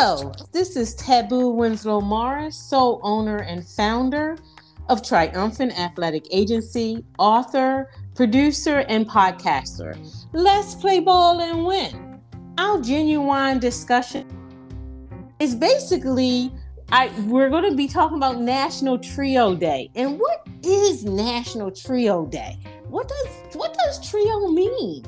Hello, this is Tabu Winslow Morris, sole owner and founder of Triumphant Athletic Agency, author, producer, and podcaster. Let's play ball and win. Our genuine discussion is basically I we're going to be talking about National Trio Day. And what is National Trio Day? What does what does trio mean?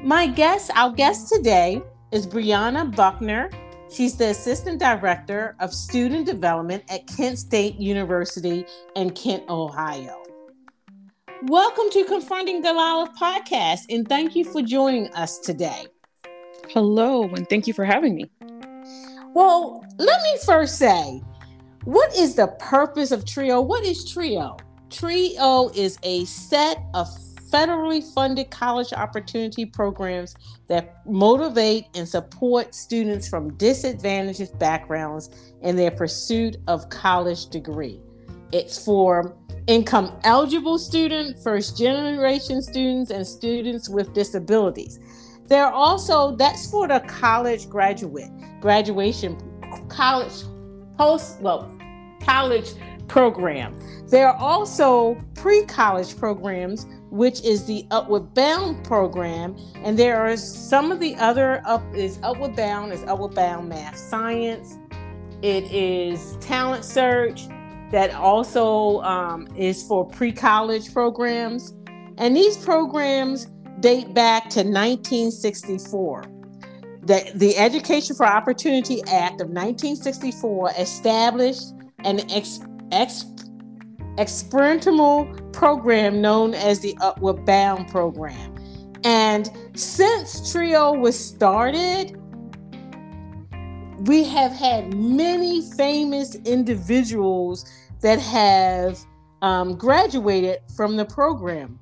My guest, our guest today is Breana Buckner. She's the Assistant Director of Student Development at Kent State University in Kent, Ohio. Welcome to Confronting Delilah podcast, and thank you for joining us today. Hello, and thank you for having me. Well, let me first say, what is the purpose of TRIO? What is TRIO? TRIO is a set of federally funded college opportunity programs that motivate and support students from disadvantaged backgrounds in their pursuit of college degree. It's for income eligible students, first generation students, and students with disabilities. There are also, that's for the college graduate, graduation, college, post, well, college program. There are also pre college programs which is the Upward Bound program. And there are some of the other up is Upward Bound is Upward Bound Math Science. It is Talent Search that also um, is for pre-college programs. And these programs date back to 1964. The, the Education for Opportunity Act of 1964 established an ex, ex, experimental program known as the Upward Bound program. And since TRIO was started, we have had many famous individuals that have um, graduated from the program.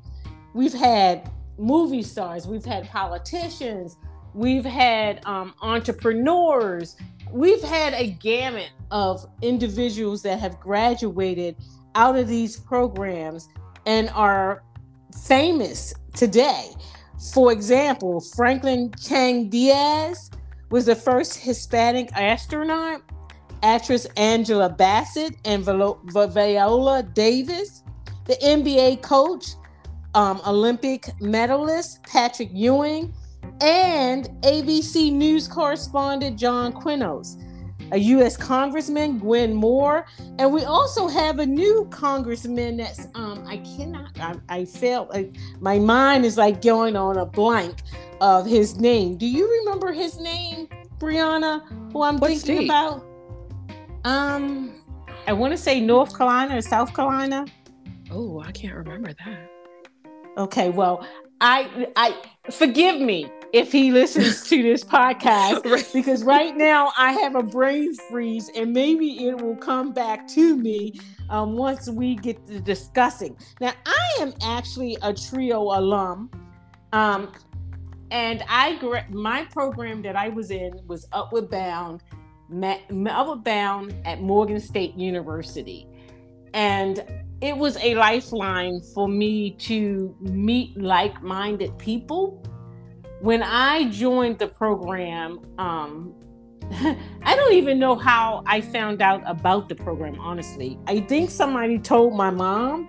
We've had movie stars, we've had politicians, we've had um, entrepreneurs, we've had a gamut of individuals that have graduated out of these programs and are famous today. For example, Franklin Chang Diaz was the first Hispanic astronaut, actress Angela Bassett and Viola Davis, the NBA coach, um, Olympic medalist Patrick Ewing, and ABC News correspondent John Quiñones a U.S. Congressman, Gwen Moore, and we also have a new congressman that's um, I cannot I, I felt like my mind is like going on a blank of his name. Do you remember his name, Breana? Who I'm what thinking state? about? Um, I want to say North Carolina or South Carolina. Oh, I can't remember that. Okay, well, I I forgive me if he listens to this podcast because right now I have a brain freeze and maybe it will come back to me um, once we get to discussing. Now, I am actually a TRIO alum. Um, and I my program that I was in was Upward Bound, Upward Bound at Morgan State University, and it was a lifeline for me to meet like-minded people when I joined the program, um, I don't even know how I found out about the program, honestly. I think somebody told my mom,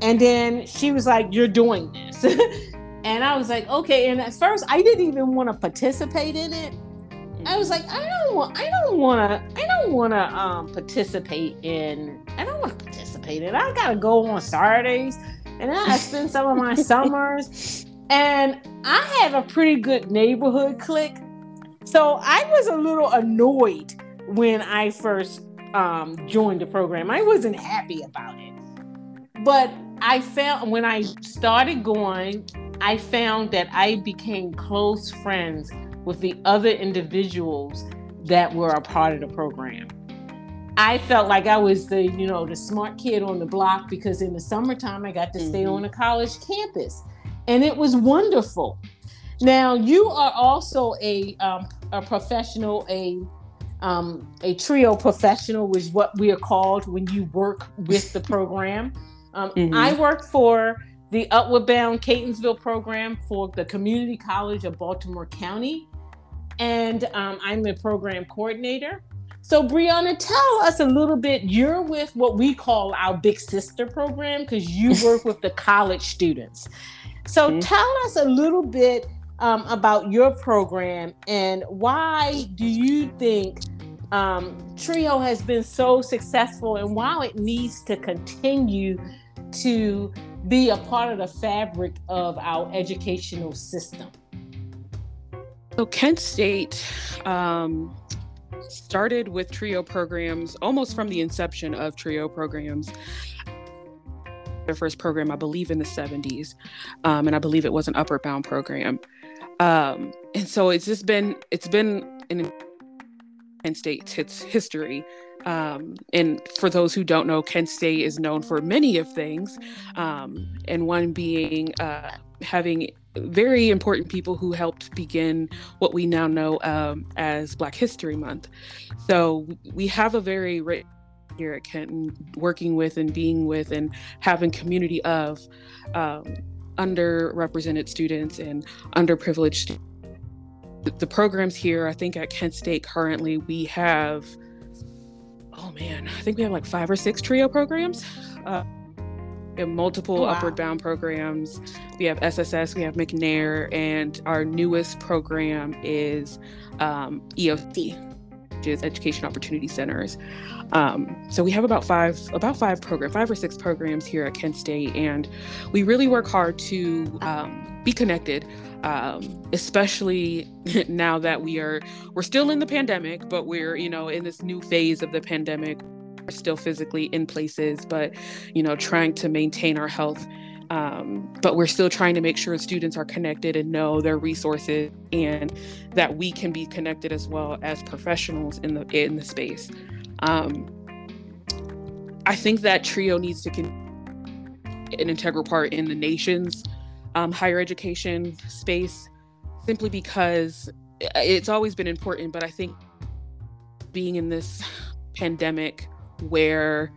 and then she was like, You're doing this. and I was like, Okay. And at first, I didn't even want to participate in it. I was like, I don't want, I don't want to, I don't want to um, participate in, I don't want to participate in. I gotta go on Saturdays, and then I spend some of my summers and I have a pretty good neighborhood clique. So I was a little annoyed when I first um, joined the program. I wasn't happy about it. But I found when I started going, I found that I became close friends with the other individuals that were a part of the program. I felt like I was the, you know, the smart kid on the block because in the summertime I got to stay mm-hmm. on a college campus and it was wonderful. Now you are also a um, a professional, a um, a trio professional, which is what we are called when you work with the program. Um, mm-hmm. I work for the Upward Bound Catonsville program for the Community College of Baltimore County. and um, I'm the program coordinator. So, Breana, tell us a little bit. You're with what we call our Big Sister program because you work with the college students. So, mm-hmm. tell us a little bit um, about your program and why do you think um, Trio has been so successful and why it needs to continue to be a part of the fabric of our educational system? So, Kent State um, started with TRIO programs almost from the inception of TRIO programs. Their first program, I believe, in the 70s, um, and I believe it was an upward bound program. Um, and so it's just been it's been in Kent State's its history. Um, and for those who don't know, Kent State is known for many of things, um, and one being uh, having very important people who helped begin what we now know um, as Black History Month. So we have a very rich here at Kenton working with and being with and having community of um, underrepresented students and underprivileged students. The programs here, I think at Kent State currently, we have, oh man, I think we have like five or six TRIO programs. Uh, multiple oh, wow. upward bound programs. We have SSS, we have McNair, and our newest program is um, EOC, is Education Opportunity Centers. Um, so we have about five, about five programs, five or six programs here at Kent State, and we really work hard to um, be connected. Um, especially now that we are we're still in the pandemic but we're you know in this new phase of the pandemic We're still physically in places, but you know, trying to maintain our health. Um, but we're still trying to make sure students are connected and know their resources, and that we can be connected as well as professionals in the in the space. Um, I think that Trio needs to con- an integral part in the nation's um, higher education space, simply because it's always been important. But I think being in this pandemic where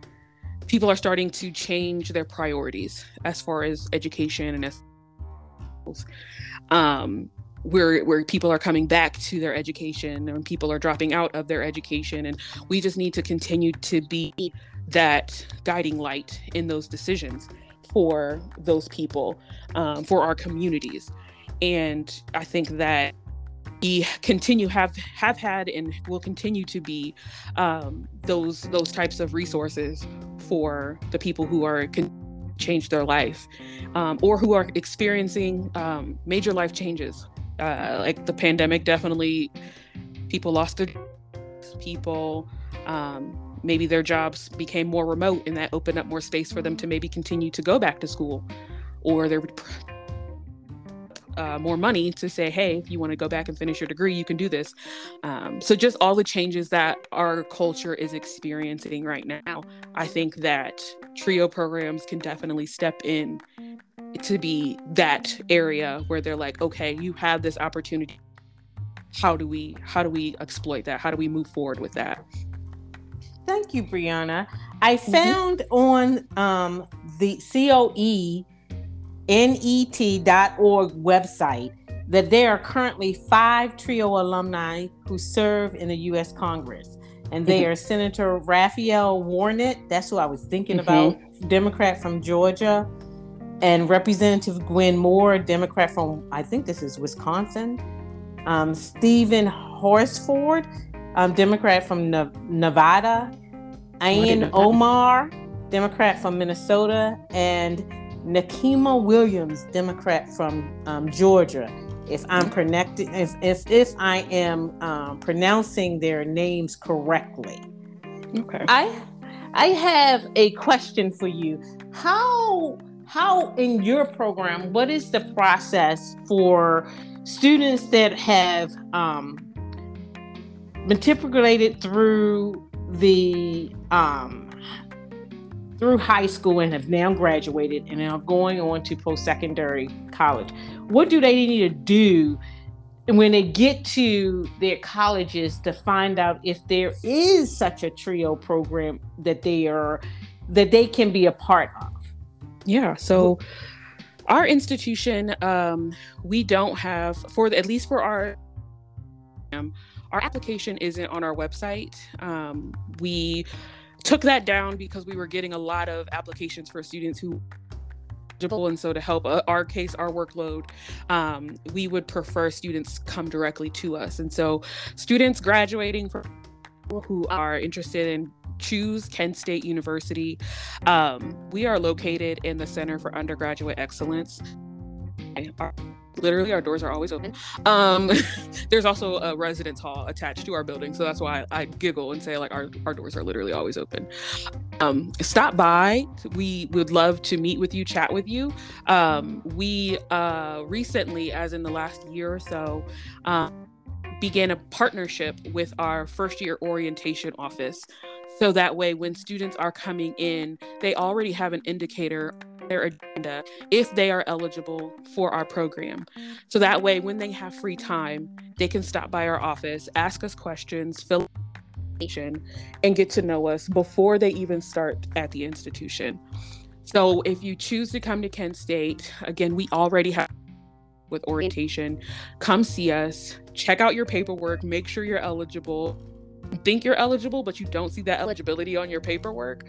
people are starting to change their priorities as far as education and as um, where where people are coming back to their education and people are dropping out of their education. And we just need to continue to be that guiding light in those decisions for those people um, for our communities. And i think that we continue have have had and will continue to be um, those those types of resources for the people who are can change their life um, or who are experiencing um, major life changes. Uh, like the pandemic definitely people lost their people um, maybe their jobs became more remote and that opened up more space for them to maybe continue to go back to school or their uh, more money to say, hey, if you want to go back and finish your degree, you can do this. Um, so, just all the changes that our culture is experiencing right now, I think that TRIO programs can definitely step in to be that area where they're like, okay, you have this opportunity. How do we how do we exploit that? How do we move forward with that? Thank you, Breana. I mm-hmm. found mm-hmm. on um, the COE net.org website that there are currently five TRIO alumni who serve in the U.S. Congress. And they mm-hmm. are Senator Raphael Warnock, that's who I was thinking mm-hmm. about, Democrat from Georgia, and Representative Gwen Moore, Democrat from, I think this is Wisconsin, um, Steven Horsford, um, Democrat from ne- Nevada, Ilhan Omar, Democrat from Minnesota, and Nikema Williams, Democrat from um, Georgia. If I'm connected, if, if if I am um, pronouncing their names correctly, okay. I I have a question for you. How how in your program, what is the process for students that have um, matriculated through the um, through high school and have now graduated and are going on to post secondary college. What do they need to do when they get to their colleges to find out if there is such a trio program that they are that they can be a part of? Yeah, so our institution, um, we don't have for at least for our our application isn't on our website. Um, we took that down because we were getting a lot of applications for students who and so to help uh, our case our workload um, we would prefer students come directly to us and so students graduating from who are interested in choose Kent State University. Um, we are located in the Center for Undergraduate Excellence. Our, literally, our doors are always open. Um, there's also a residence hall attached to our building, so that's why I, I giggle and say like our, our doors are literally always open. Um, stop by. We would love to meet with you, chat with you. Um, we uh, recently, as in the last year or so, um, began a partnership with our first year orientation office so that way, when students are coming in, they already have an indicator their agenda if they are eligible for our program. So that way, when they have free time, they can stop by our office, ask us questions, fill and get to know us before they even start at the institution. So if you choose to come to Kent State, again, we already have with orientation. Come see us, check out your paperwork, make sure you're eligible think you're eligible, but you don't see that eligibility on your paperwork,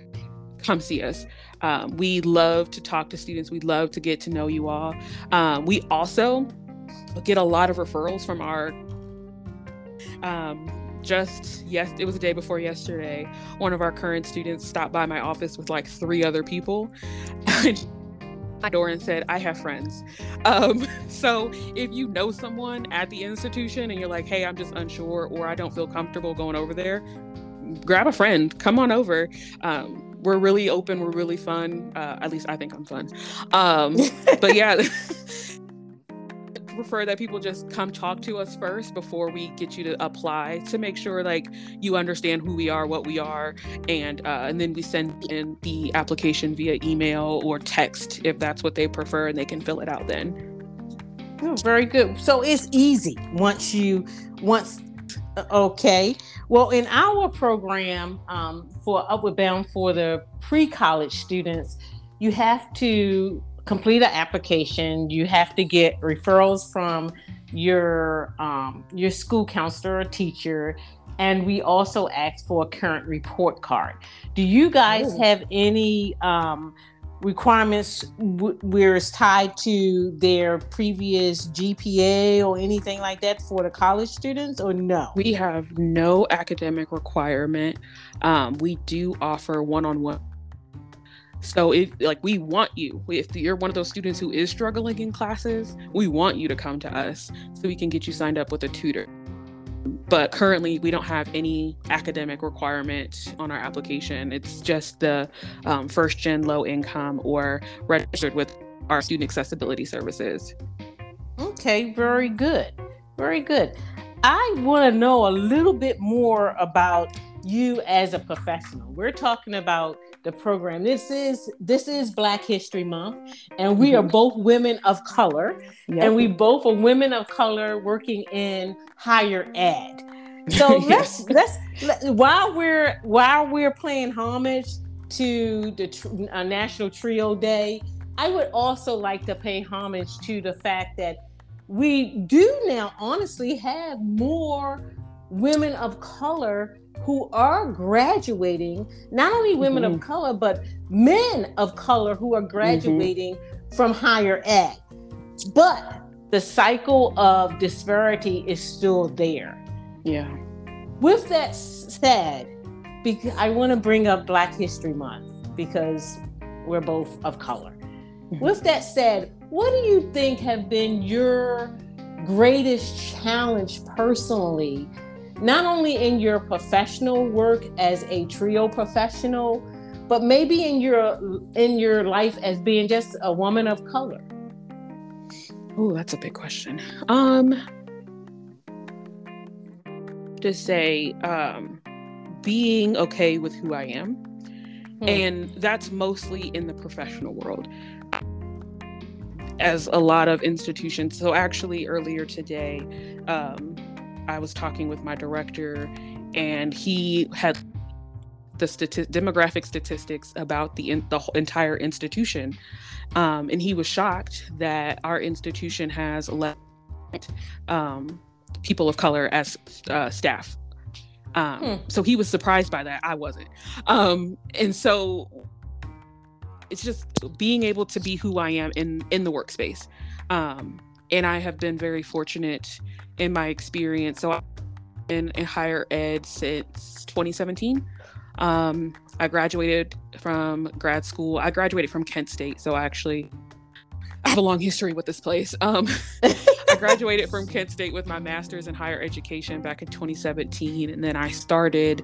come see us. Um, we love to talk to students. We love to get to know you all. Um, we also get a lot of referrals from our. Um, just yes, it was the day before yesterday. One of our current students stopped by my office with like three other people. my door and said, I have friends. Um, so if you know someone at the institution and you're like, hey, I'm just unsure or I don't feel comfortable going over there, grab a friend, come on over. Um, we're really open, we're really fun. Uh, at least I think I'm fun. Um, but yeah. prefer that people just come talk to us first before we get you to apply to make sure like you understand who we are, what we are, and uh, and then we send in the application via email or text if that's what they prefer, and they can fill it out then. Oh, very good. So it's easy once you once uh, okay. Well, in our program um, for Upward Bound for the pre-college students, you have to complete an application. You have to get referrals from your um, your school counselor or teacher, and we also ask for a current report card. Do you guys Ooh. have any um, requirements where it's tied to their previous GPA or anything like that for the college students, or no? We have no academic requirement. Um, we do offer one-on-one so if like we want you, if you're one of those students who is struggling in classes, we want you to come to us so we can get you signed up with a tutor. But currently, we don't have any academic requirement on our application. It's just the um, first gen low income or registered with our student accessibility services. Okay, very good. Very good. I want to know a little bit more about you as a professional. We're talking about the program. This is this is Black History Month, and we mm-hmm. are both women of color, yep. and we both are women of color working in higher ed. So let's let's let, while we're while we're playing homage to the tr- uh, National Trio Day, I would also like to pay homage to the fact that we do now honestly have more women of color who are graduating, not only women mm-hmm. of color, but men of color who are graduating mm-hmm. from higher ed. But the cycle of disparity is still there. Yeah. With that said, because I want to bring up Black History Month because we're both of color. Mm-hmm. With that said, what do you think have been your greatest challenge personally not only in your professional work as a trio professional, but maybe in your in your life as being just a woman of color? Oh, that's a big question. Um to say um being okay with who I am. Hmm. And that's mostly in the professional world. As a lot of institutions. So actually earlier today, um, I was talking with my director, and he had the stati- demographic statistics about the in- the entire institution, um, and he was shocked that our institution has less um, people of color as uh, staff. Um, hmm. So he was surprised by that. I wasn't. Um, and so it's just being able to be who I am in in the workspace. And I have been very fortunate in my experience. So I've been in higher ed since 2017. Um, I graduated from grad school. I graduated from Kent State, so I actually I have a long history with this place. Um, I graduated from Kent State with my master's in higher education back in 2017, and then I started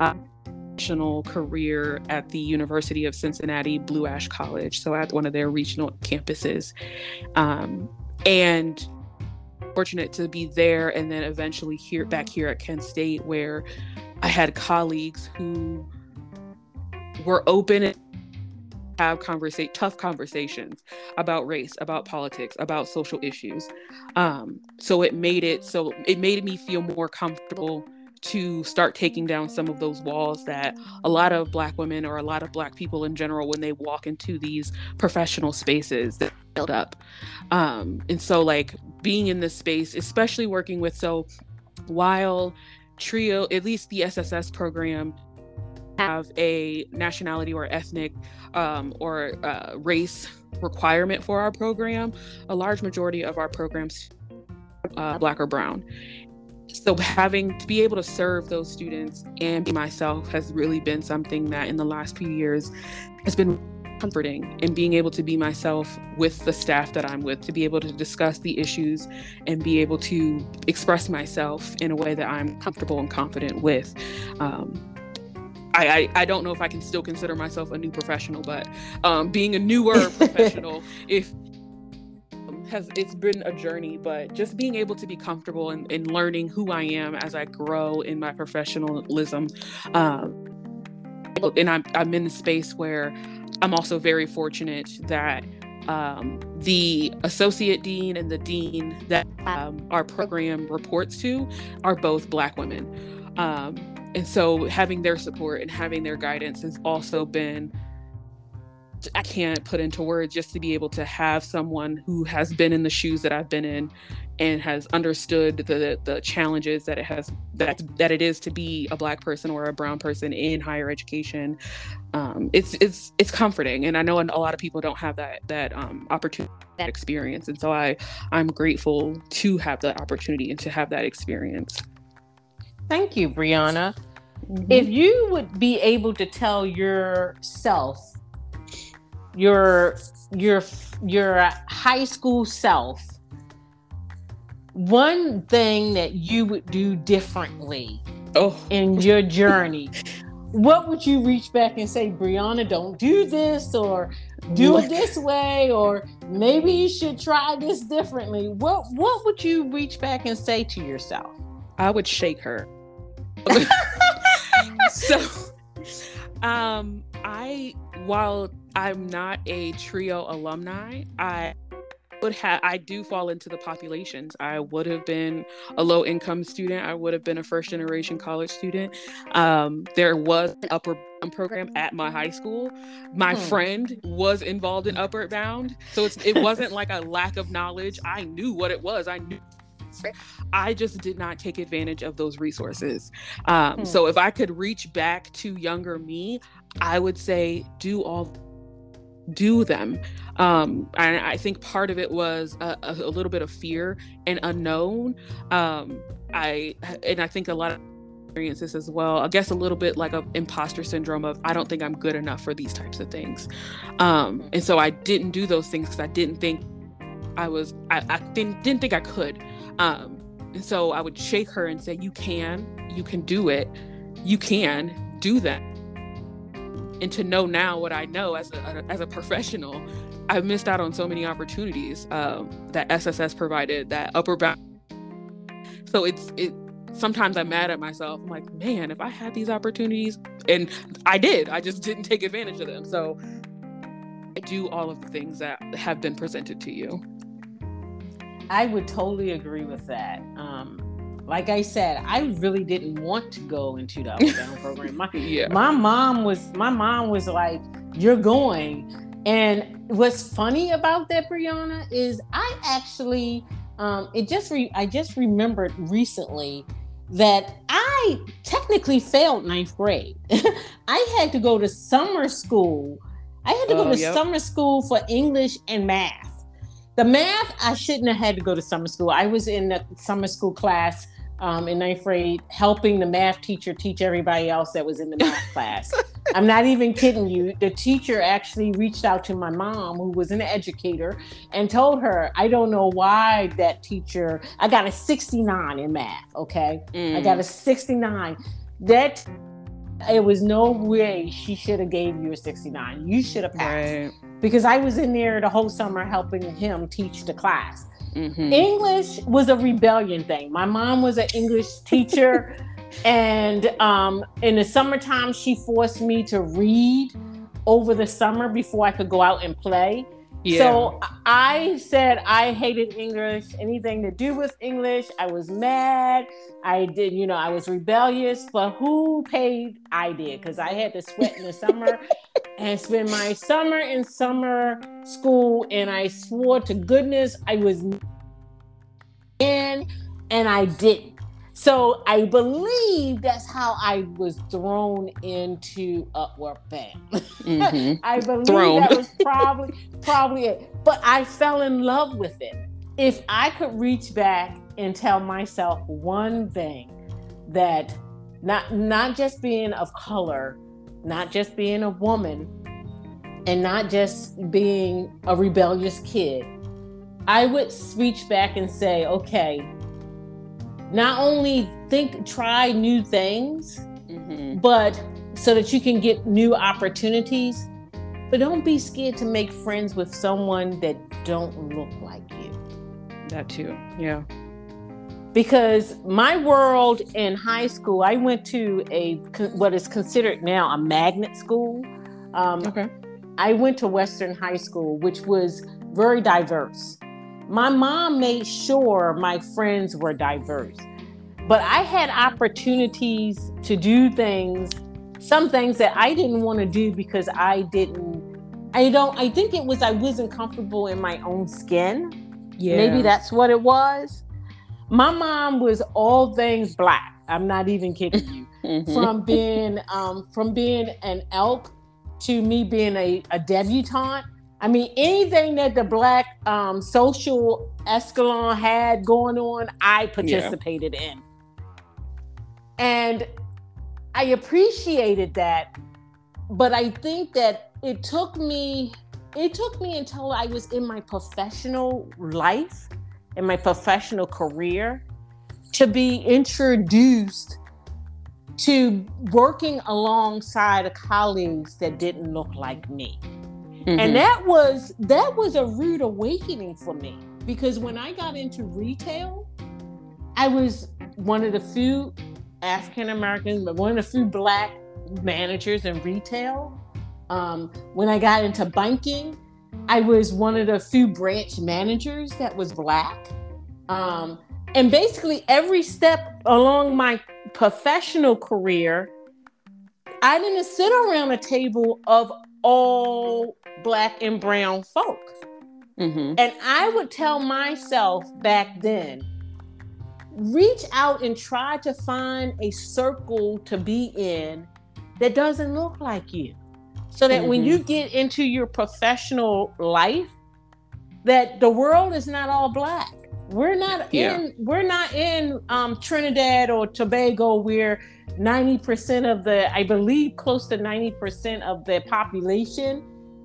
a professional career at the University of Cincinnati Blue Ash College, so at one of their regional campuses, um, and fortunate to be there, and then eventually here back here at Kent State, where I had colleagues who were open and have conversate tough conversations about race about politics about social issues. Um, so it made it so it made me feel more comfortable to start taking down some of those walls that a lot of black women or a lot of black people in general when they walk into these professional spaces that build up um, and so like being in this space especially working with so while trio at least the sss program have a nationality or ethnic um, or uh, race requirement for our program, a large majority of our programs uh, black or brown. So having to be able to serve those students and be myself has really been something that in the last few years has been comforting and being able to be myself with the staff that I'm with, to be able to discuss the issues and be able to express myself in a way that I'm comfortable and confident with. Um, I, I, I don't know if I can still consider myself a new professional, but um, being a newer professional, if has it's been a journey, but just being able to be comfortable and, and learning who I am as I grow in my professionalism. Um, and I'm I'm in the space where I'm also very fortunate that um, the associate dean and the dean that um, our program reports to are both Black women. Um, and so having their support and having their guidance has also been I can't put into words just to be able to have someone who has been in the shoes that I've been in and has understood the the challenges that it has that that it is to be a black person or a brown person in higher education. Um, it's it's it's comforting, and I know a lot of people don't have that that um, opportunity, that experience, and so I I'm grateful to have the opportunity and to have that experience. Thank you, Breana. Mm-hmm. If you would be able to tell yourself, your your your high school self, one thing that you would do differently oh. in your journey, what would you reach back and say, Breana, don't do this or do it this way or maybe you should try this differently. What what would you reach back and say to yourself? I would shake her. so um I while I'm not a trio alumni, I would have I do fall into the populations. I would have been a low income student. I would have been a first generation college student. Um, there was an upward program at my high school. My hmm. friend was involved in Upward Bound, so it wasn't like a lack of knowledge. I knew what it was. I knew I just did not take advantage of those resources. Um, hmm. So if I could reach back to younger me, I would say do all do them. Um and i think part of it was a, a, little bit of fear and unknown. Um i and i think a lot of experiences as well i guess a little bit like a imposter syndrome of i don't think i'm good enough for these types of things. Um hmm. and so i didn't do those things because i didn't think i was i, I didn't, didn't think i could. Um, and so I would shake her and say, You can, you can do it, you can do that. And to know now what I know as a, as a professional, I've missed out on so many opportunities um, that SSS provided, that Upward Bound. So it's, it, sometimes I'm mad at myself. I'm like, man, if I had these opportunities, and I did, I just didn't take advantage of them. So I do all of the things that have been presented to you. I would totally agree with that. Um, like I said, I really didn't want to go into the down program. My, yeah. my mom was my mom was like, "You're going." And what's funny about that, Breana, is I actually um, it just re- I just remembered recently that I technically failed ninth grade. I had to go to summer school. I had to go oh, to yep. summer school for English and math. The math, I shouldn't have had to go to summer school. I was in the summer school class um, in ninth grade helping the math teacher teach everybody else that was in the math class. I'm not even kidding you. The teacher actually reached out to my mom, who was an educator, and told her, I don't know why that teacher, I got a 69 in math, okay? Mm. I got a mm. 69. That it was no way she should have gave you a 69. You should have passed. Right. Because I was in there the whole summer helping him teach the class. Mm-hmm. English was a rebellion thing. My mom was an English teacher, and um, in the summertime, she forced me to read over the summer before I could go out and play. Yeah. So I said I hated English, anything to do with English. I was mad. I did, you know, I was rebellious, but who paid? I did because I had to sweat in the summer and spend my summer in summer school. And I swore to goodness I was in, and I didn't. So I believe that's how I was thrown into Upward Bound. Mm-hmm. I believe thrown. that was probably probably it. But I fell in love with it. If I could reach back and tell myself one thing that not not just being of color, not just being a woman, and not just being a rebellious kid, I would reach back and say, okay, not only think, try new things, mm-hmm. but so that you can get new opportunities. But don't be scared to make friends with someone that don't look like you. That too, yeah. Because my world in high school, I went to a what is considered now a magnet school. Um, okay. I went to Western High School, which was very diverse my mom made sure my friends were diverse. But I had opportunities to do things, some things that I didn't want to do because I didn't, I don't, I think it was I wasn't comfortable in my own skin. Yeah. Maybe that's what it was. My mom was all things black. I'm not even kidding you. mm-hmm. From being um, from being an elk to me being a, a debutante I mean, anything that the black um, social escalon had going on, I participated yeah. in. And I appreciated that. But I think that it took me, it took me until I was in my professional life, in my professional career, to be introduced to working alongside colleagues that didn't look like me. Mm-hmm. And that was that was a rude awakening for me because when I got into retail, I was one of the few African Americans, but one of the few black managers in retail. Um, when I got into banking, I was one of the few branch managers that was black. Um, and basically, every step along my professional career, I didn't sit around a table of all black and brown folk. Mm-hmm. And I would tell myself back then reach out and try to find a circle to be in that doesn't look like you. So that mm-hmm. when you get into your professional life, that the world is not all black. We're not yeah. in we're not in um, Trinidad or Tobago where 90% of the I believe close to 90% of the population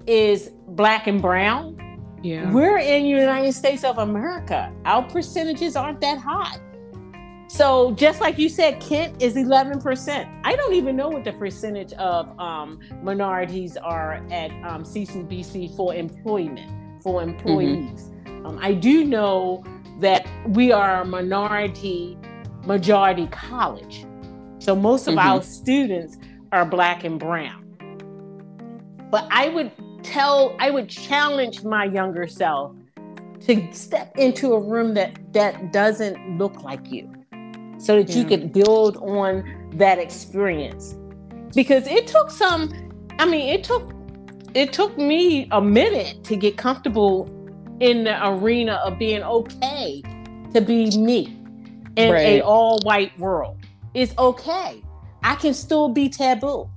is black and brown. Yeah. We're in United States of America. Our percentages aren't that high. So just like you said, Kent is 11%. I don't even know what the percentage of um, minorities are at um, CCBC for employment, for employees. Mm-hmm. Um, I do know that we are a minority majority college. So most of mm-hmm. our students are black and brown. But I would tell I would challenge my younger self to step into a room that that doesn't look like you so that yeah. you could build on that experience because it took some I mean it took it took me a minute to get comfortable in the arena of being okay to be me in right. a all white world. It's okay. I can still be Tabu.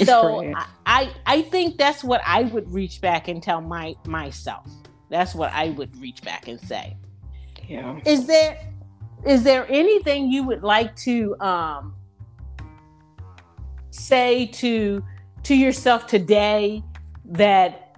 So right. I, I I think that's what I would reach back and tell my myself. That's what I would reach back and say. Yeah. Is there is there anything you would like to um say to to yourself today that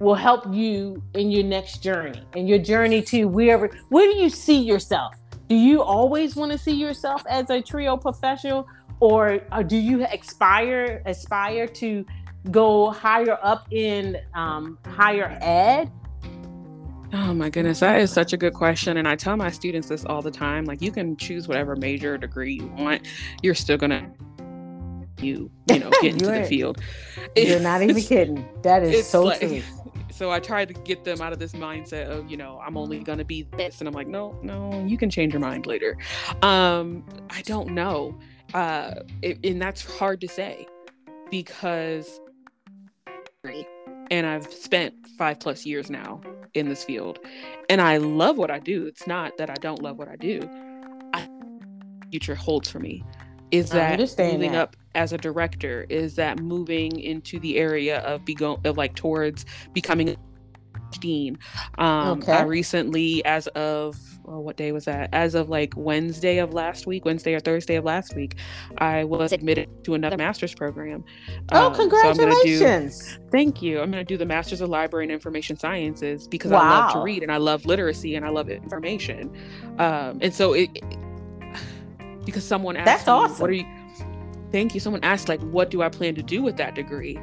will help you in your next journey and your journey to wherever where do you see yourself do you always want to see yourself as a trio professional or, or uh, do you aspire aspire to go higher up in um, higher ed Oh my goodness, that is such a good question. And I tell my students this all the time. Like you can choose whatever major or degree you want. You're still gonna you, you know, get into the field. You're not even kidding. That is so like, true. So I tried to get them out of this mindset of, you know, I'm only gonna be this. And I'm like, no, no, you can change your mind later. Um, I don't know. Uh it, and that's hard to say because and I've spent five plus years now in this field and I love what I do. It's not that I don't love what I do. I future holds for me. Is that moving that. up as a director? Is that moving into the area of be of like towards becoming dean? Um, okay. I recently, as of oh, what day was that? As of like Wednesday of last week, Wednesday or Thursday of last week, I was admitted to another master's program. Oh, um, congratulations! So do, thank you. I'm going to do the Master's of Library and Information Sciences because wow. I love to read and I love literacy and I love information. Um, and so it, because someone asked That's me, awesome. what are you thank you someone asked like what do i plan to do with that degree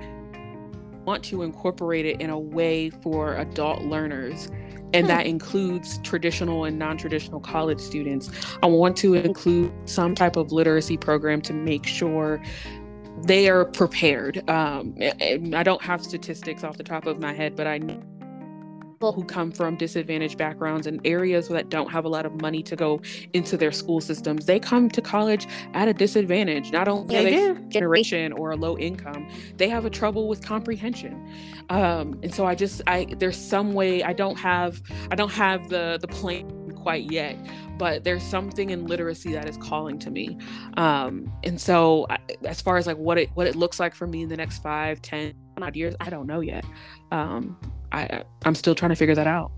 want to incorporate it in a way for adult learners. And hmm. that includes traditional and non-traditional college students. I want to include some type of literacy program to make sure they are prepared. Um, i don't have statistics off the top of my head but i know people who come from disadvantaged backgrounds and areas that don't have a lot of money to go into their school systems, they come to college at a disadvantage. Not only are they generation or a low income, they have a trouble with comprehension. Um, and so I just I there's some way I don't have I don't have the the plan quite yet but there's something in literacy that is calling to me um, and so I, as far as like what it what it looks like for me in the next five ten odd years i don't know yet um, I I'm still trying to figure that out.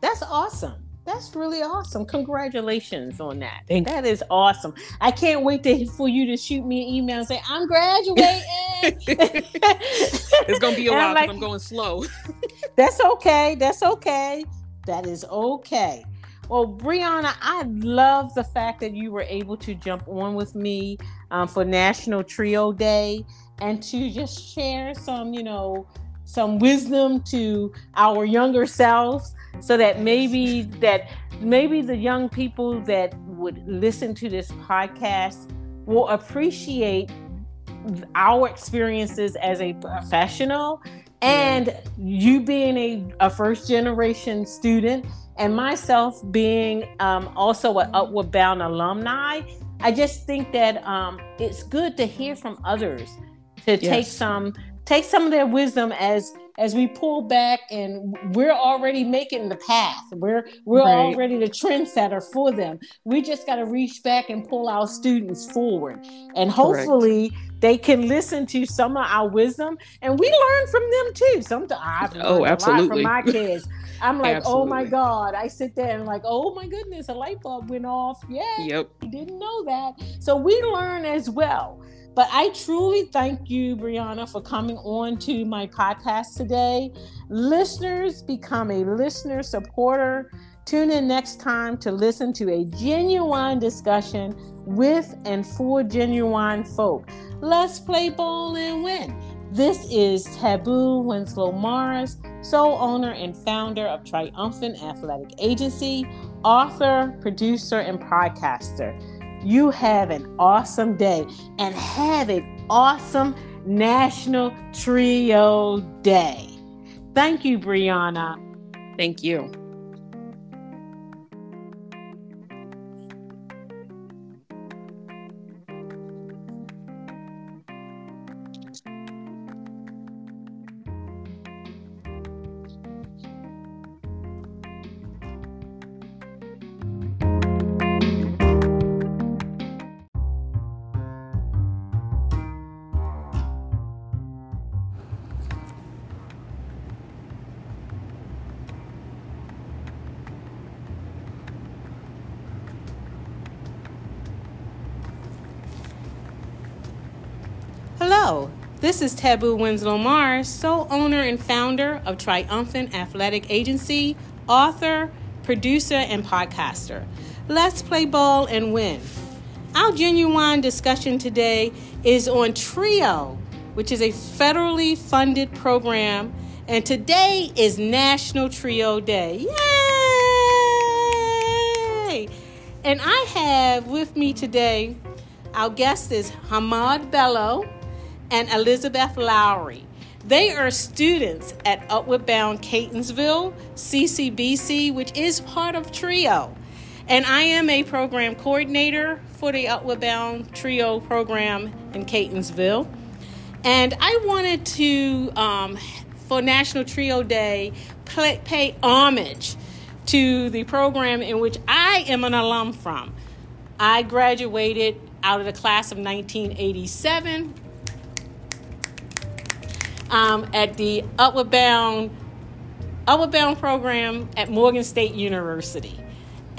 That's awesome. That's really awesome. Congratulations on that. Thanks. That is awesome. I can't wait to, for you to shoot me an email and say, I'm graduating. it's going to be a while like, I'm going slow. that's okay. That's okay. That is okay. Well, Breana, I love the fact that you were able to jump on with me um, for National Trio Day and to just share some, you know, some wisdom to our younger selves so that maybe that maybe the young people that would listen to this podcast will appreciate our experiences as a professional and you being a, a first generation student and myself being um, also an upward bound alumni i just think that um, it's good to hear from others to yes. take some take some of their wisdom as as we pull back and we're already making the path. We're we're right. already the trendsetter for them. We just got to reach back and pull our students forward. And hopefully Correct. they can listen to some of our wisdom and we learn from them too. Sometimes i've oh absolutely from my kids. I'm like oh my god. I sit there and like oh my goodness a light bulb went off. Yeah yep. didn't know that. So we learn as well but I truly thank you, Breana, for coming on to my podcast today. Listeners, become a listener supporter. Tune in next time to listen to a genuine discussion with and for genuine folk. Let's play ball and win. This is Tabu Winslow Morris, sole owner and founder of Triumphant Athletic Agency, author, producer, and podcaster. You have an awesome day and have an awesome National Trio Day. Thank you, Breana. Thank you. This is Tabu Winslow Morris, sole owner and founder of Triumphant Athletic Agency, author, producer, and podcaster. Let's play ball and win. Our genuine discussion today is on TRIO, which is a federally funded program, and today is National TRIO Day. Yay! And I have with me today our guest is Hammad Bello and Elizabeth Lowery. They are students at Upward Bound Catonsville, CCBC, which is part of TRIO. And I am a program coordinator for the Upward Bound TRIO program in Catonsville. And I wanted to, um, for National TRIO Day, play, pay homage to the program in which I am an alum from. I graduated out of the class of 1987 um, at the Upward Bound Upward Bound program at Morgan State University.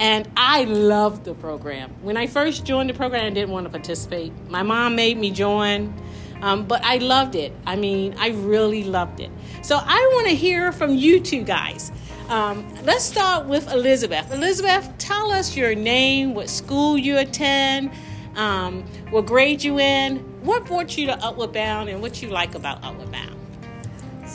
And I loved the program. When I first joined the program, I didn't want to participate. My mom made me join, um, but I loved it. I mean, I really loved it. So I want to hear from you two guys. Um, let's start with Elizabeth. Elizabeth, tell us your name, what school you attend, um, what grade you in, what brought you to Upward Bound, and what you like about Upward Bound.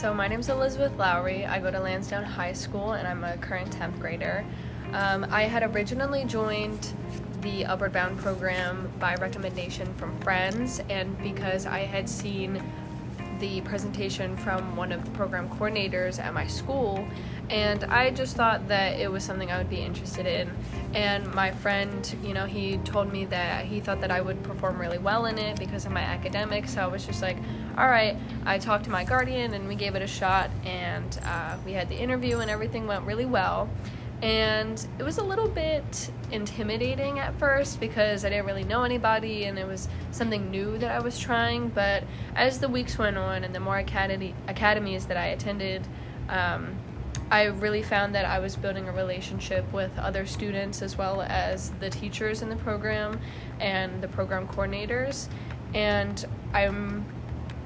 So my name is Elizabeth Lowery. I go to Lansdowne High School, and I'm a current 10th grader. Um, I had originally joined the Upward Bound program by recommendation from friends, and because I had seen the presentation from one of the program coordinators at my school, and I just thought that it was something I would be interested in. And my friend, you know, he told me that he thought that I would perform really well in it because of my academics. So I was just like, all right. I talked to my guardian and we gave it a shot, and uh, we had the interview, and everything went really well. And it was a little bit intimidating at first because I didn't really know anybody and it was something new that I was trying. But as the weeks went on and the more academy, academies that I attended, um, I really found that I was building a relationship with other students as well as the teachers in the program and the program coordinators. And I'm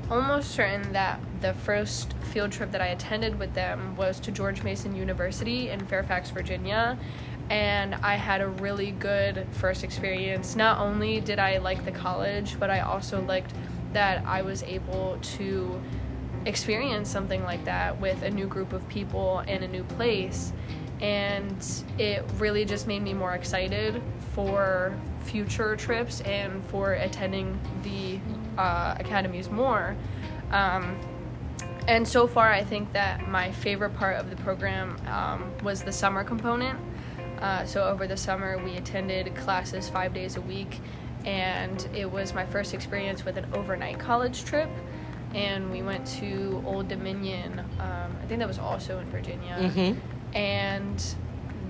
almost certain that the first field trip that I attended with them was to George Mason University in Fairfax, Virginia. And I had a really good first experience. Not only did I like the college, but I also liked that I was able to experience something like that with a new group of people in a new place. And it really just made me more excited for future trips and for attending the uh, academies more. Um, and so far, I think that my favorite part of the program um, was the summer component. Uh, so, over the summer, we attended classes five days a week, and it was my first experience with an overnight college trip and we went to Old Dominion. Um, I think that was also in Virginia, mm-hmm. and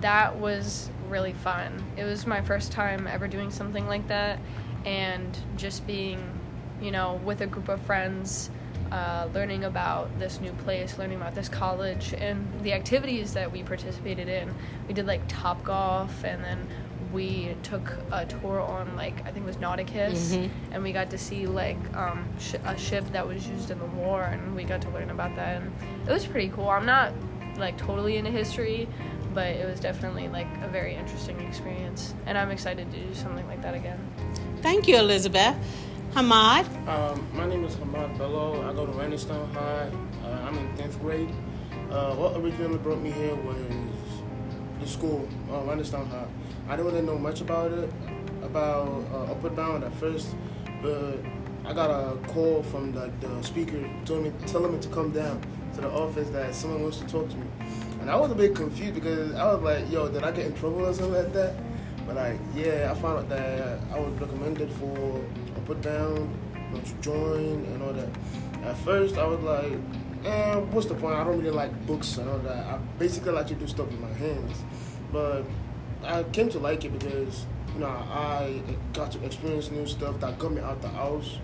that was really fun. It was my first time ever doing something like that, and just being, you know, with a group of friends. Uh, learning about this new place, learning about this college, and the activities that we participated in. We did like Topgolf, and then we took a tour on like I think it was Nauticus, mm-hmm. and we got to see like um, sh- a ship that was used in the war, and we got to learn about that, and it was pretty cool. I'm not like totally into history, but it was definitely like a very interesting experience, and I'm excited to do something like that again. Thank you, Elizabeth. Hammad. Um, my name is Hammad Bello. I go to Lansdowne High. Uh, I'm in 10th grade. Uh, what originally brought me here was the school, uh, Lansdowne High. I didn't really know much about it, about uh, Upward Bound at first, but I got a call from the, the speaker telling me, telling me to come down to the office that someone wants to talk to me. And I was a bit confused because I was like, yo, did I get in trouble or something like that? But like, yeah, I found out that I was recommended for Upward Bound, you know, to join and all that. At first, I was like, eh, what's the point? I don't really like books and all that. I basically like to do stuff with my hands. But I came to like it because you know I got to experience new stuff that got me out the house.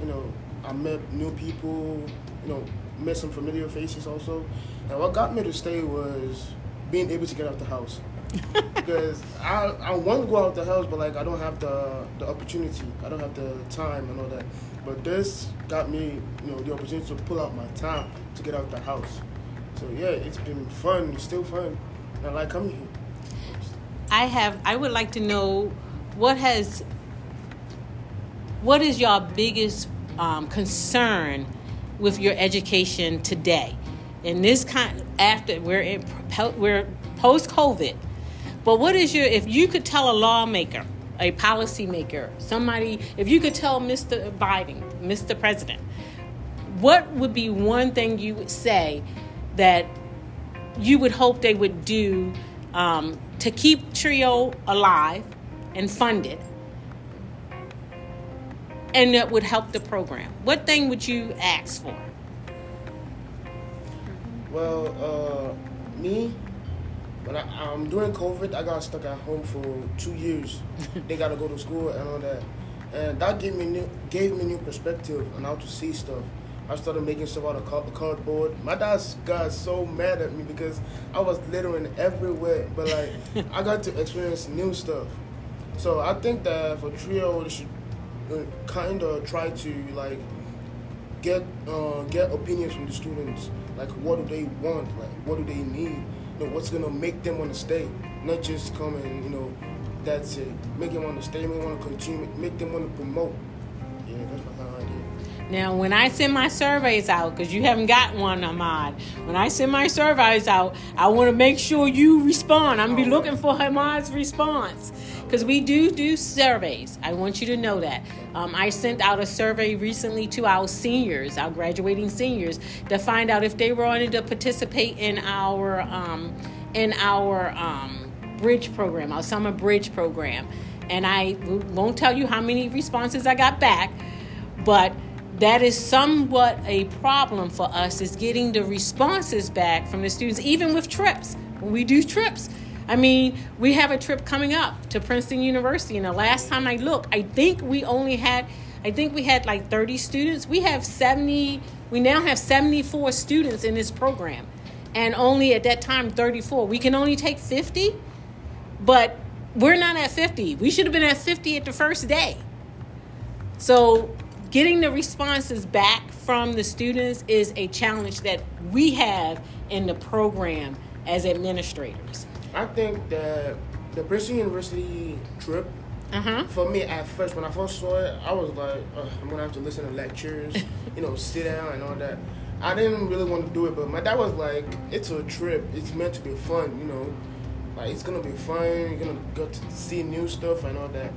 You know, I met new people. You know, met some familiar faces also. And what got me to stay was being able to get out the house. because I I want to go out the house, but like I don't have the the opportunity. I don't have the time and all that. But this got me, you know, the opportunity to pull out my time to get out the house. So yeah, it's been fun. It's still fun. And I like coming here. I have. I would like to know what has. What is your biggest um, concern with your education today? In this kind, after we're in, we're post COVID, but what is your if you could tell a lawmaker, a policymaker, somebody, if you could tell Mr. Biden, Mr. President, what would be one thing you would say that you would hope they would do um, to keep Trio alive and funded? And that would help the program. What thing would you ask for? Well, uh, me, when I, um, during COVID, I got stuck at home for two years. they got to go to school and all that, and that gave me new gave me new perspective on how to see stuff. I started making stuff out of cardboard. My dad got so mad at me because I was littering everywhere, but like I got to experience new stuff. So I think that for trio, they should uh, kind of try to like get uh, get opinions from the students. Like what do they want? Like what do they need? You know, what's gonna make them want to stay? Not just come and you know, that's it. Make them want to stay. Make them want to continue. Make them want to promote. Yeah, Now, when I send my surveys out, because you haven't got one, Ahmad, when I send my surveys out, I want to make sure you respond. I'm gonna be looking for Ahmad's response because we do do surveys. I want you to know that. Um, I sent out a survey recently to our seniors, our graduating seniors, to find out if they wanted to participate in our um, in our um, bridge program, our summer bridge program. And I won't tell you how many responses I got back, but that is somewhat a problem for us is getting the responses back from the students, even with trips. When we do trips, I mean, we have a trip coming up to Princeton University, and the last time I looked, I think we only had, I think we had like 30 students. We have 70, we now have 74 students in this program, and only at that time 34. We can only take 50, but we're not at 50. We should have been at 50 at the first day. So, getting the responses back from the students is a challenge that we have in the program as administrators. I think that the Princeton University trip, uh-huh. for me at first, when I first saw it, I was like, I'm gonna have to listen to lectures, you know, sit down and all that. I didn't really want to do it, but my dad was like, it's a trip. It's meant to be fun, you know. Like it's gonna be fun. You're gonna get to see new stuff and all that.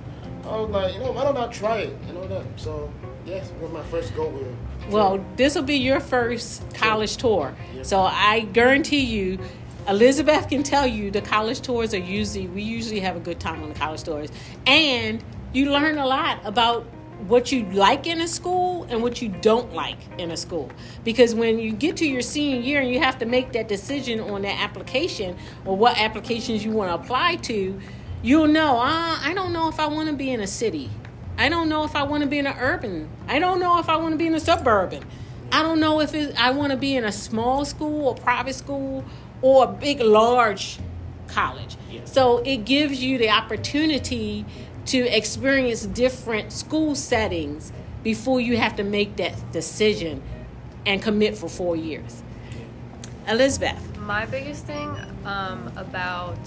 I was like, you know, why don't I try it and all that? So yes, was my first go with. Well, this will be your first college tour, so I guarantee you Elizabeth can tell you the college tours are usually we usually have a good time on the college tours, and you learn a lot about what you like in a school and what you don't like in a school. Because when you get to your senior year and you have to make that decision on that application or what applications you want to apply to, you'll know, uh, I don't know if I want to be in a city. I don't know if I want to be in an urban. I don't know if I want to be in a suburban. I don't know if it, I want to be in a small school or private school or a big, large college. Yeah. So it gives you the opportunity to experience different school settings before you have to make that decision and commit for four years. Elizabeth. My biggest thing um, about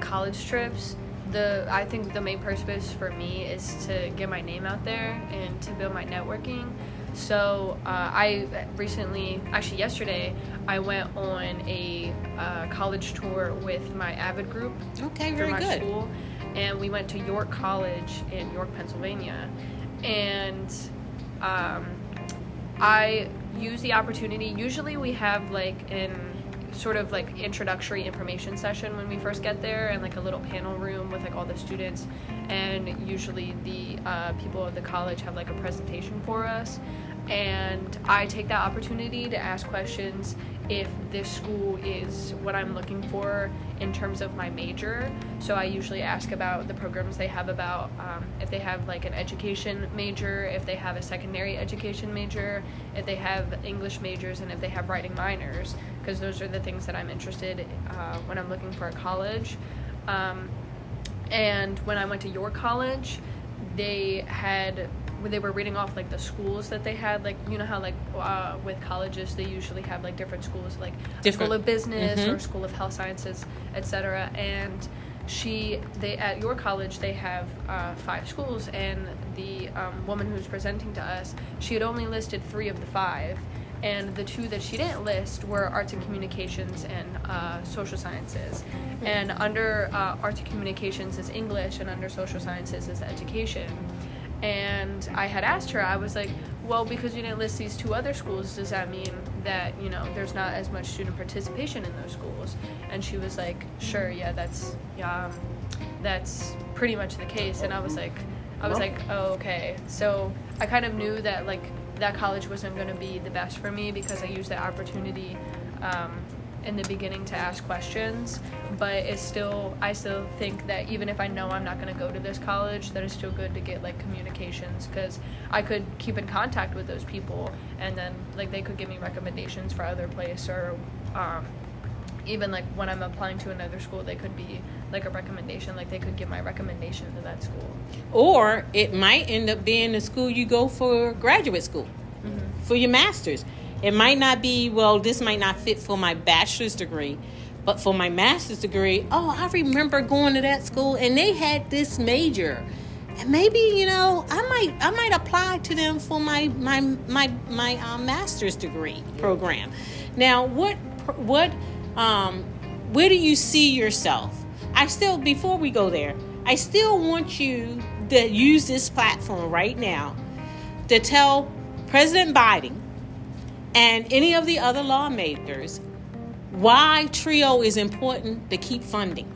college trips, the I think the main purpose for me is to get my name out there and to build my networking. So uh, I recently, actually yesterday, I went on a uh, college tour with my Avid group. Okay, very my good. School, and we went to York College in York, Pennsylvania, and um, I use the opportunity. Usually, we have like an sort of like introductory information session when we first get there and like a little panel room with like all the students and usually the uh, people at the college have like a presentation for us and I take that opportunity to ask questions if this school is what I'm looking for in terms of my major. So I usually ask about the programs they have about um, if they have like an education major, if they have a secondary education major, if they have English majors, and if they have writing minors. Because those are the things that I'm interested uh, when I'm looking for a college. Um, and when I went to York College, they had when they were reading off like the schools that they had like you know how like uh, with colleges they usually have like different schools like different. school of business mm-hmm. or school of health sciences etc and she they at York College they have uh, five schools and the um, woman who was presenting to us she had only listed three of the five and the two that she didn't list were arts and communications and uh, social sciences. And under uh, arts and communications is english and under social sciences is education. And i had asked her i was like well because you didn't list these two other schools does that mean that you know there's not as much student participation in those schools? And she was like sure yeah that's yeah um, that's pretty much the case. And i was like i was like oh okay. So i kind of knew that like that college wasn't going to be the best for me because i used that opportunity um, in the beginning to ask questions. But it's still i still think that even if i know i'm not going to go to this college that it's still good to get like communications because i could keep in contact with those people and then like they could give me recommendations for other place or um, even like when i'm applying to another school they could be like a recommendation like they could give my recommendation to that school or it might end up being the school you go for graduate school mm-hmm. for your master's it might not be, well, this might not fit for my bachelor's degree, but for my master's degree, oh, I remember going to that school and they had this major. And maybe, you know, I might I might apply to them for my my my my uh, master's degree program. Now, what what um where do you see yourself? I still before we go there, I still want you to use this platform right now to tell President Biden and any of the other lawmakers why TRIO is important to keep funding.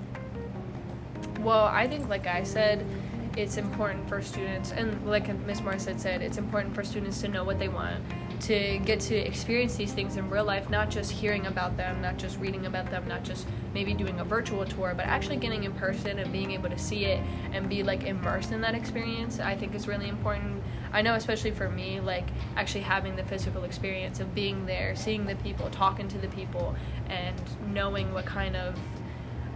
Well, I think, like I said, it's important for students, and like Ms. Had said, it's important for students to know what they want, to get to experience these things in real life, not just hearing about them, not just reading about them, not just maybe doing a virtual tour, but actually getting in person and being able to see it and be like immersed in that experience. I think is really important. I know, especially for me, like actually having the physical experience of being there, seeing the people, talking to the people, and knowing what kind of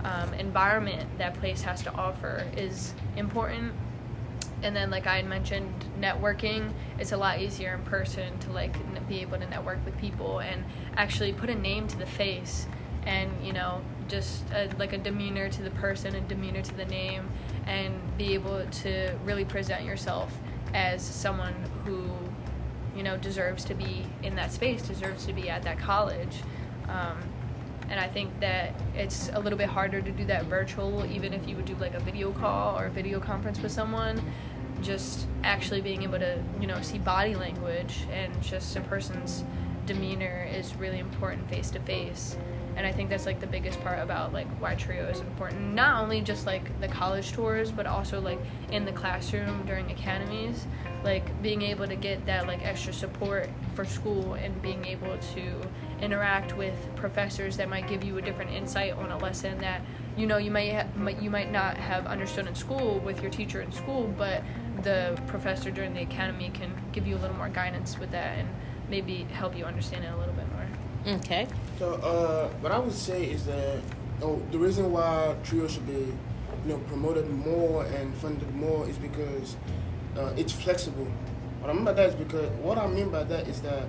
um, environment that place has to offer is important and then like i had mentioned networking it's a lot easier in person to like be able to network with people and actually put a name to the face and you know just a, like a demeanor to the person a demeanor to the name and be able to really present yourself as someone who you know deserves to be in that space deserves to be at that college. Um, and I think that it's a little bit harder to do that virtual, even if you would do like a video call or a video conference with someone. Just actually being able to, you know, see body language and just a person's demeanor is really important face to face and i think that's like the biggest part about like why trio is important. Not only just like the college tours but also like in the classroom during academies. Like being able to get that like extra support for school and being able to interact with professors that might give you a different insight on a lesson that you know you might ha- you might not have understood in school with your teacher in school but the professor during the academy can give you a little more guidance with that and maybe help you understand it a little bit more. Okay. So uh, what i would say is that oh, the reason why trio should be you know promoted more and funded more is because uh, it's flexible. What i mean by that is because what i mean by that is that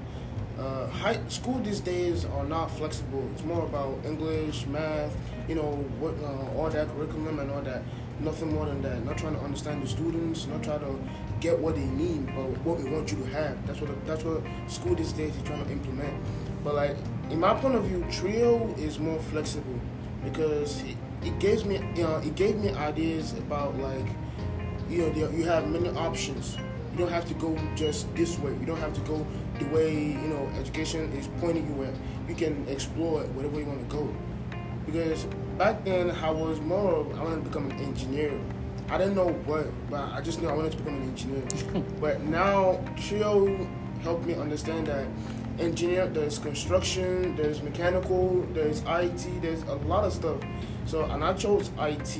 uh, high school these days are not flexible. It's more about English, math, you know, what uh, all that curriculum and all that. Nothing more than that. Not trying to understand the students, not trying to get what they need, but what we want you to have. That's what that's what school these days is trying to implement. But like in my point of view, Trio is more flexible because it, it gives me you know it gave me ideas about like you know you have many options. You don't have to go just this way. You don't have to go the way you know education is pointing you at. You can explore it whatever you want to go. Because back then I was more of I wanted to become an engineer. I didn't know what, but I just knew I wanted to become an engineer. but now Trio helped me understand that engineer there's construction, there's mechanical, there's IT, there's a lot of stuff. So and I chose IT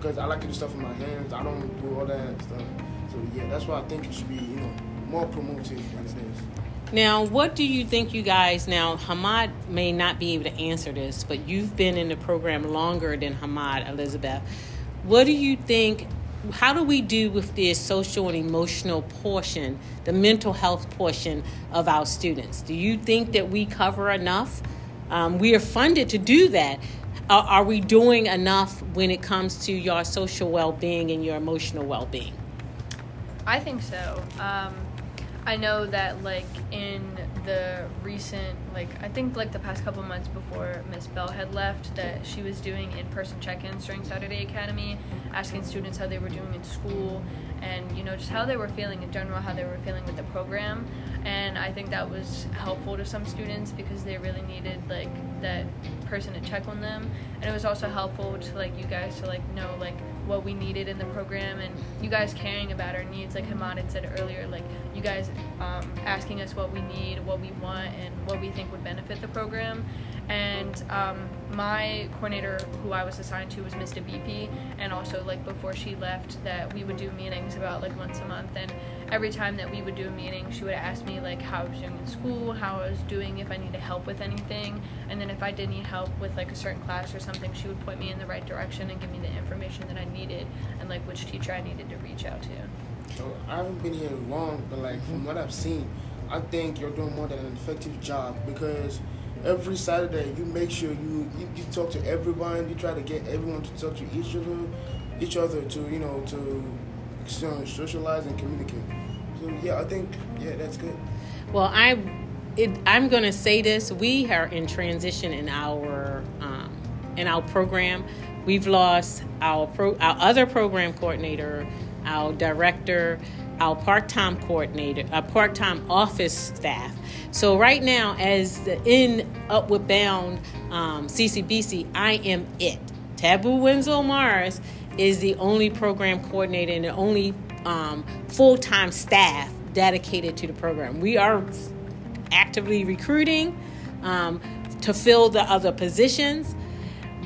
because I like to do stuff with my hands. I don't do all that stuff. So yeah, that's why I think it should be, you know, more promoted than it is. Now, what do you think you guys now Hammad may not be able to answer this, but you've been in the program longer than Hammad, Elizabeth. What do you think how do we do with the social and emotional portion, the mental health portion of our students? Do you think that we cover enough? Um, we are funded to do that. Are, are we doing enough when it comes to your social well being and your emotional well being? I think so. Um, I know that like in the recent like I think like the past couple months before Miss Bell had left that she was doing in-person check-ins during Saturday Academy, asking students how they were doing in school and you know just how they were feeling in general, how they were feeling with the program. And I think that was helpful to some students because they really needed like that person to check on them. And it was also helpful to like you guys to like know like what we needed in the program and you guys caring about our needs. Like Hammad had said earlier like you guys um, asking us what we need what we want and what we think would benefit the program. And um, my coordinator who i was assigned to was mr bp and also like before she left that we would do meetings about like once a month. And every time that we would do a meeting she would ask me like how i was doing in school how i was doing if i needed help with anything and then if i did need help with like a certain class or something she would point me in the right direction and give me the information that i needed and like which teacher i needed to reach out to so i haven't been here long but like from what i've seen i think you're doing more than an effective job because every Saturday you make sure you, you, you talk to everyone. You try to get everyone to talk to each other, each other to you know to socialize and communicate. So yeah, I think yeah, that's good. Well, I it, I'm going to say this: we are in transition in our um, in our program. We've lost our pro, our other program coordinator, our director, our part-time coordinator, our part-time office staff. So right now, as the in Upward Bound um, CCBC, I am it. Tabu Winslow Morris is the only program coordinator and the only um, full-time staff dedicated to the program. We are actively recruiting um, to fill the other positions.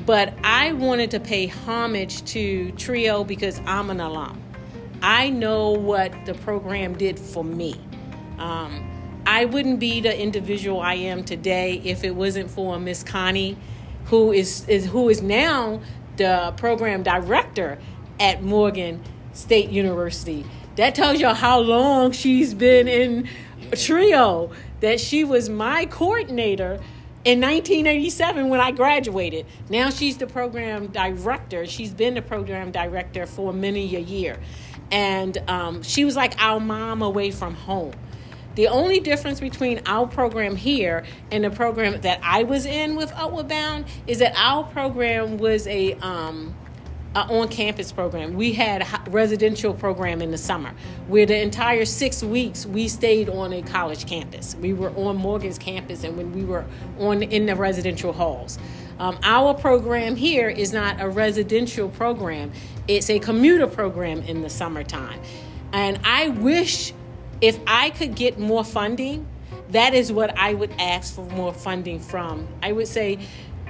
But I wanted to pay homage to TRIO because I'm an alum. I know what the program did for me. Um, I wouldn't be the individual I am today if it wasn't for Miss Connie, who is, is who is now the program director at Morgan State University. That tells you how long she's been in trio. That she was my coordinator in 1987 when I graduated. Now she's the program director. She's been the program director for many a year and um, she was like our mom away from home. The only difference between our program here and the program that I was in with Upward Bound is that our program was a um, on-campus program. We had a residential program in the summer, where the entire six weeks we stayed on a college campus. We were on Morgan's campus, and when we were on in the residential halls. Um, our program here is not a residential program, it's a commuter program in the summertime. And I wish if I could get more funding, that is what I would ask for more funding from. I would say,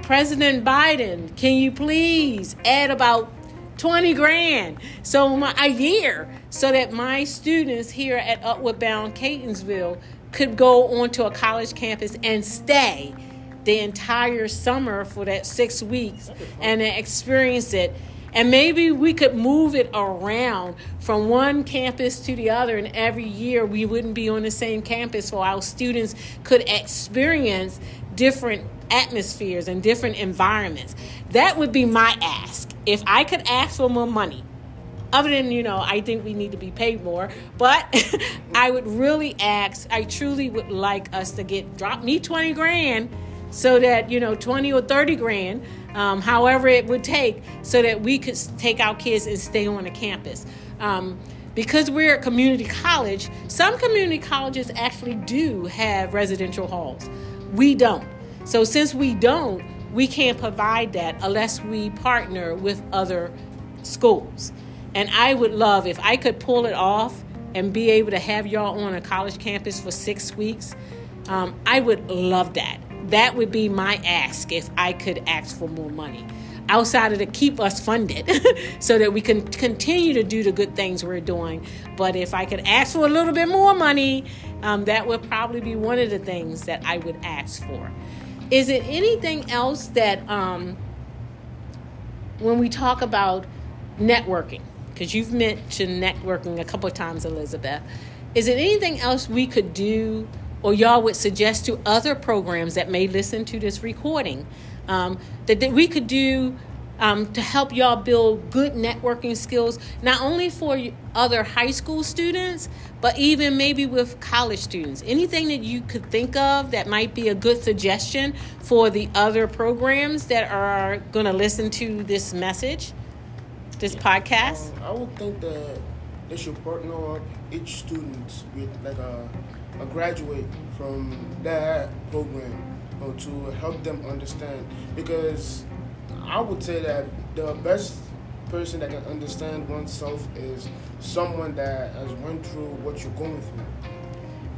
President Biden, can you please add about 20 grand so my, a year so that my students here at Upward Bound Catonsville could go onto a college campus and stay the entire summer for that six weeks and experience it. And maybe we could move it around from one campus to the other, and every year we wouldn't be on the same campus, so our students could experience different atmospheres and different environments. That would be my ask. If I could ask for more money, other than you know i think we need to be paid more but i would really ask i truly would like us to get drop me 20 grand so that you know 20 or 30 grand um, however it would take so that we could take our kids and stay on the campus. Um, because we're a community college some community colleges actually do have residential halls. We don't. So since we don't we can't provide that unless we partner with other schools. And i would love if i could pull it off and be able to have y'all on a college campus for six weeks um, i would love that that would be my ask if I could ask for more money. outside of to keep us funded so that we can continue to do the good things we're doing. But if I could ask for a little bit more money, um, that would probably be one of the things that I would ask for. Is it anything else that, um, when we talk about networking, because you've mentioned networking a couple of times, Elizabeth, is it anything else we could do or y'all would suggest to other programs that may listen to this recording um, that, that we could do um, to help y'all build good networking skills, not only for other high school students, but even maybe with college students. Anything that you could think of that might be a good suggestion for the other programs that are going to listen to this message, this podcast? Um, I would think that they should partner each student with like a, a graduate from that program or to help them understand because I would say that the best person that can understand oneself is someone that has went through what you're going through.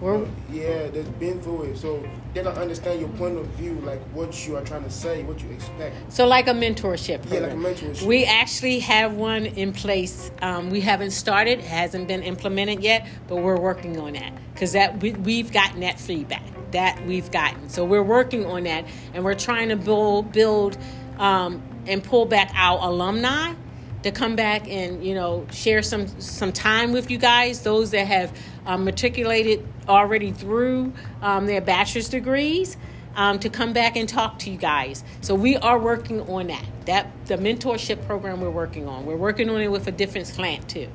Well, yeah, they've been through it, so they don't understand your point of view, like what you are trying to say, what you expect. So, like a mentorship. Program. Yeah, like a mentorship. We actually have one in place. Um, we haven't started; hasn't been implemented yet, but we're working on that because that we, we've gotten that feedback that we've gotten. So we're working on that, and we're trying to build build um, and pull back our alumni to come back and you know share some some time with you guys. Those that have um, matriculated already through um, their bachelor's degrees. Um, to come back and talk to you guys. So we are working on that. That the mentorship program we're working on. We're working on it with a different slant too.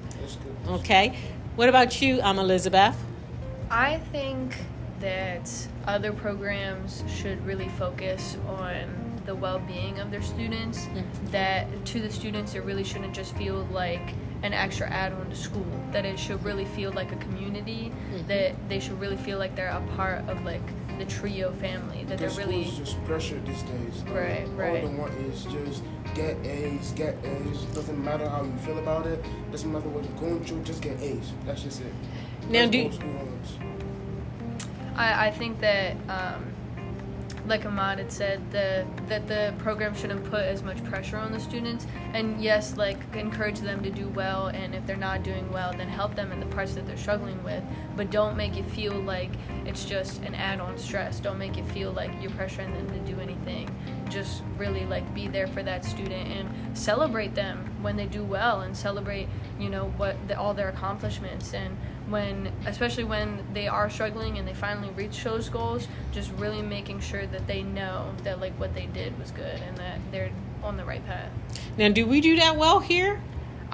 Okay. What about you, um, Elizabeth? I think that other programs should really focus on the well-being of their students mm-hmm. that to the students it really shouldn't just feel like an extra add-on to school that it should really feel like a community mm-hmm. that they should really feel like they're a part of like the trio family that because they're really just pressure these days right all right all they want is just get a's get a's doesn't matter how you feel about it doesn't matter what you're going through just get a's that's just it now do I, I think that, um, like Ahmad had said, the that the program shouldn't put as much pressure on the students. And yes, like encourage them to do well. And if they're not doing well, then help them in the parts that they're struggling with. But don't make it feel like it's just an add-on stress. Don't make it feel like you're pressuring them to do anything. Just really like be there for that student and celebrate them when they do well and celebrate, you know, what the, all their accomplishments and when especially when they are struggling and they finally reach those goals just really making sure that they know that like what they did was good and that they're on the right path now do we do that well here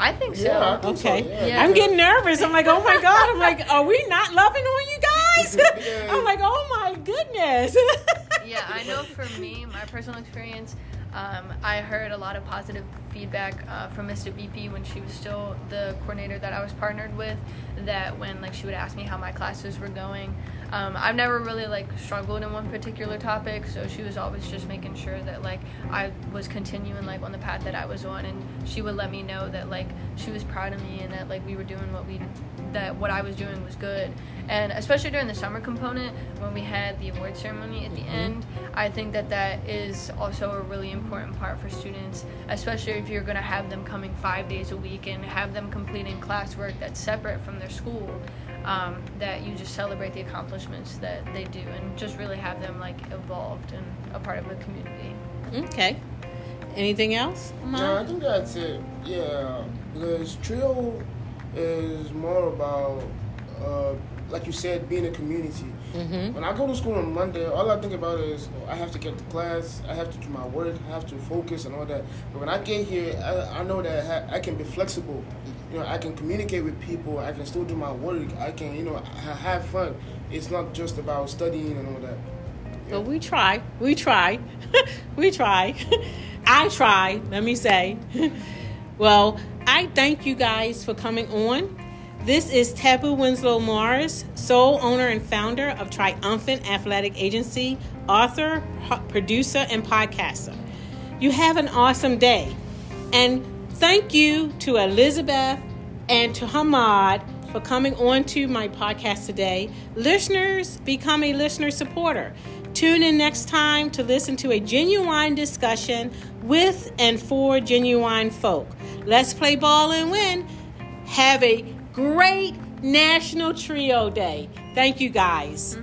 I think so. Yeah, think okay. So, yeah. Yeah. I'm getting nervous. I'm like, oh my God. I'm like, are we not loving on you guys? I'm like, oh my goodness. yeah, I know for me, my personal experience, um, I heard a lot of positive feedback uh, from Mr. BP when she was still the coordinator that I was partnered with. That when like she would ask me how my classes were going, um, I've never really like struggled in one particular topic, so she was always just making sure that like I was continuing like on the path that I was on, and she would let me know that like she was proud of me and that like we were doing what we that what I was doing was good. And especially during the summer component, when we had the award ceremony at the mm-hmm. end, I think that that is also a really important part for students, especially if you're going to have them coming five days a week and have them completing classwork that's separate from their school. Um, that you just celebrate the accomplishments that they do and just really have them like evolved and a part of a community. Okay. Anything else? No, I think that's it. Yeah, because trio is more about, uh, like you said, being a community. Mm-hmm. When I go to school on Monday, all I think about is oh, I have to get to class, I have to do my work, I have to focus and all that. But when I get here, I, I know that I can be flexible. You know, I can communicate with people. I can still do my work. I can, you know, have fun. It's not just about studying and all that. Yeah. Well, we try. We try. we try. I try. Let me say. well, I thank you guys for coming on. This is Tabu Winslow Morris, sole owner and founder of Triumphant Athletic Agency, author, producer, and podcaster. You have an awesome day. And thank you to Elizabeth and to Hammad for coming on to my podcast today. Listeners, become a listener supporter. Tune in next time to listen to a genuine discussion with and for genuine folk. Let's play ball and win. Have a great National Trio Day. Thank you guys.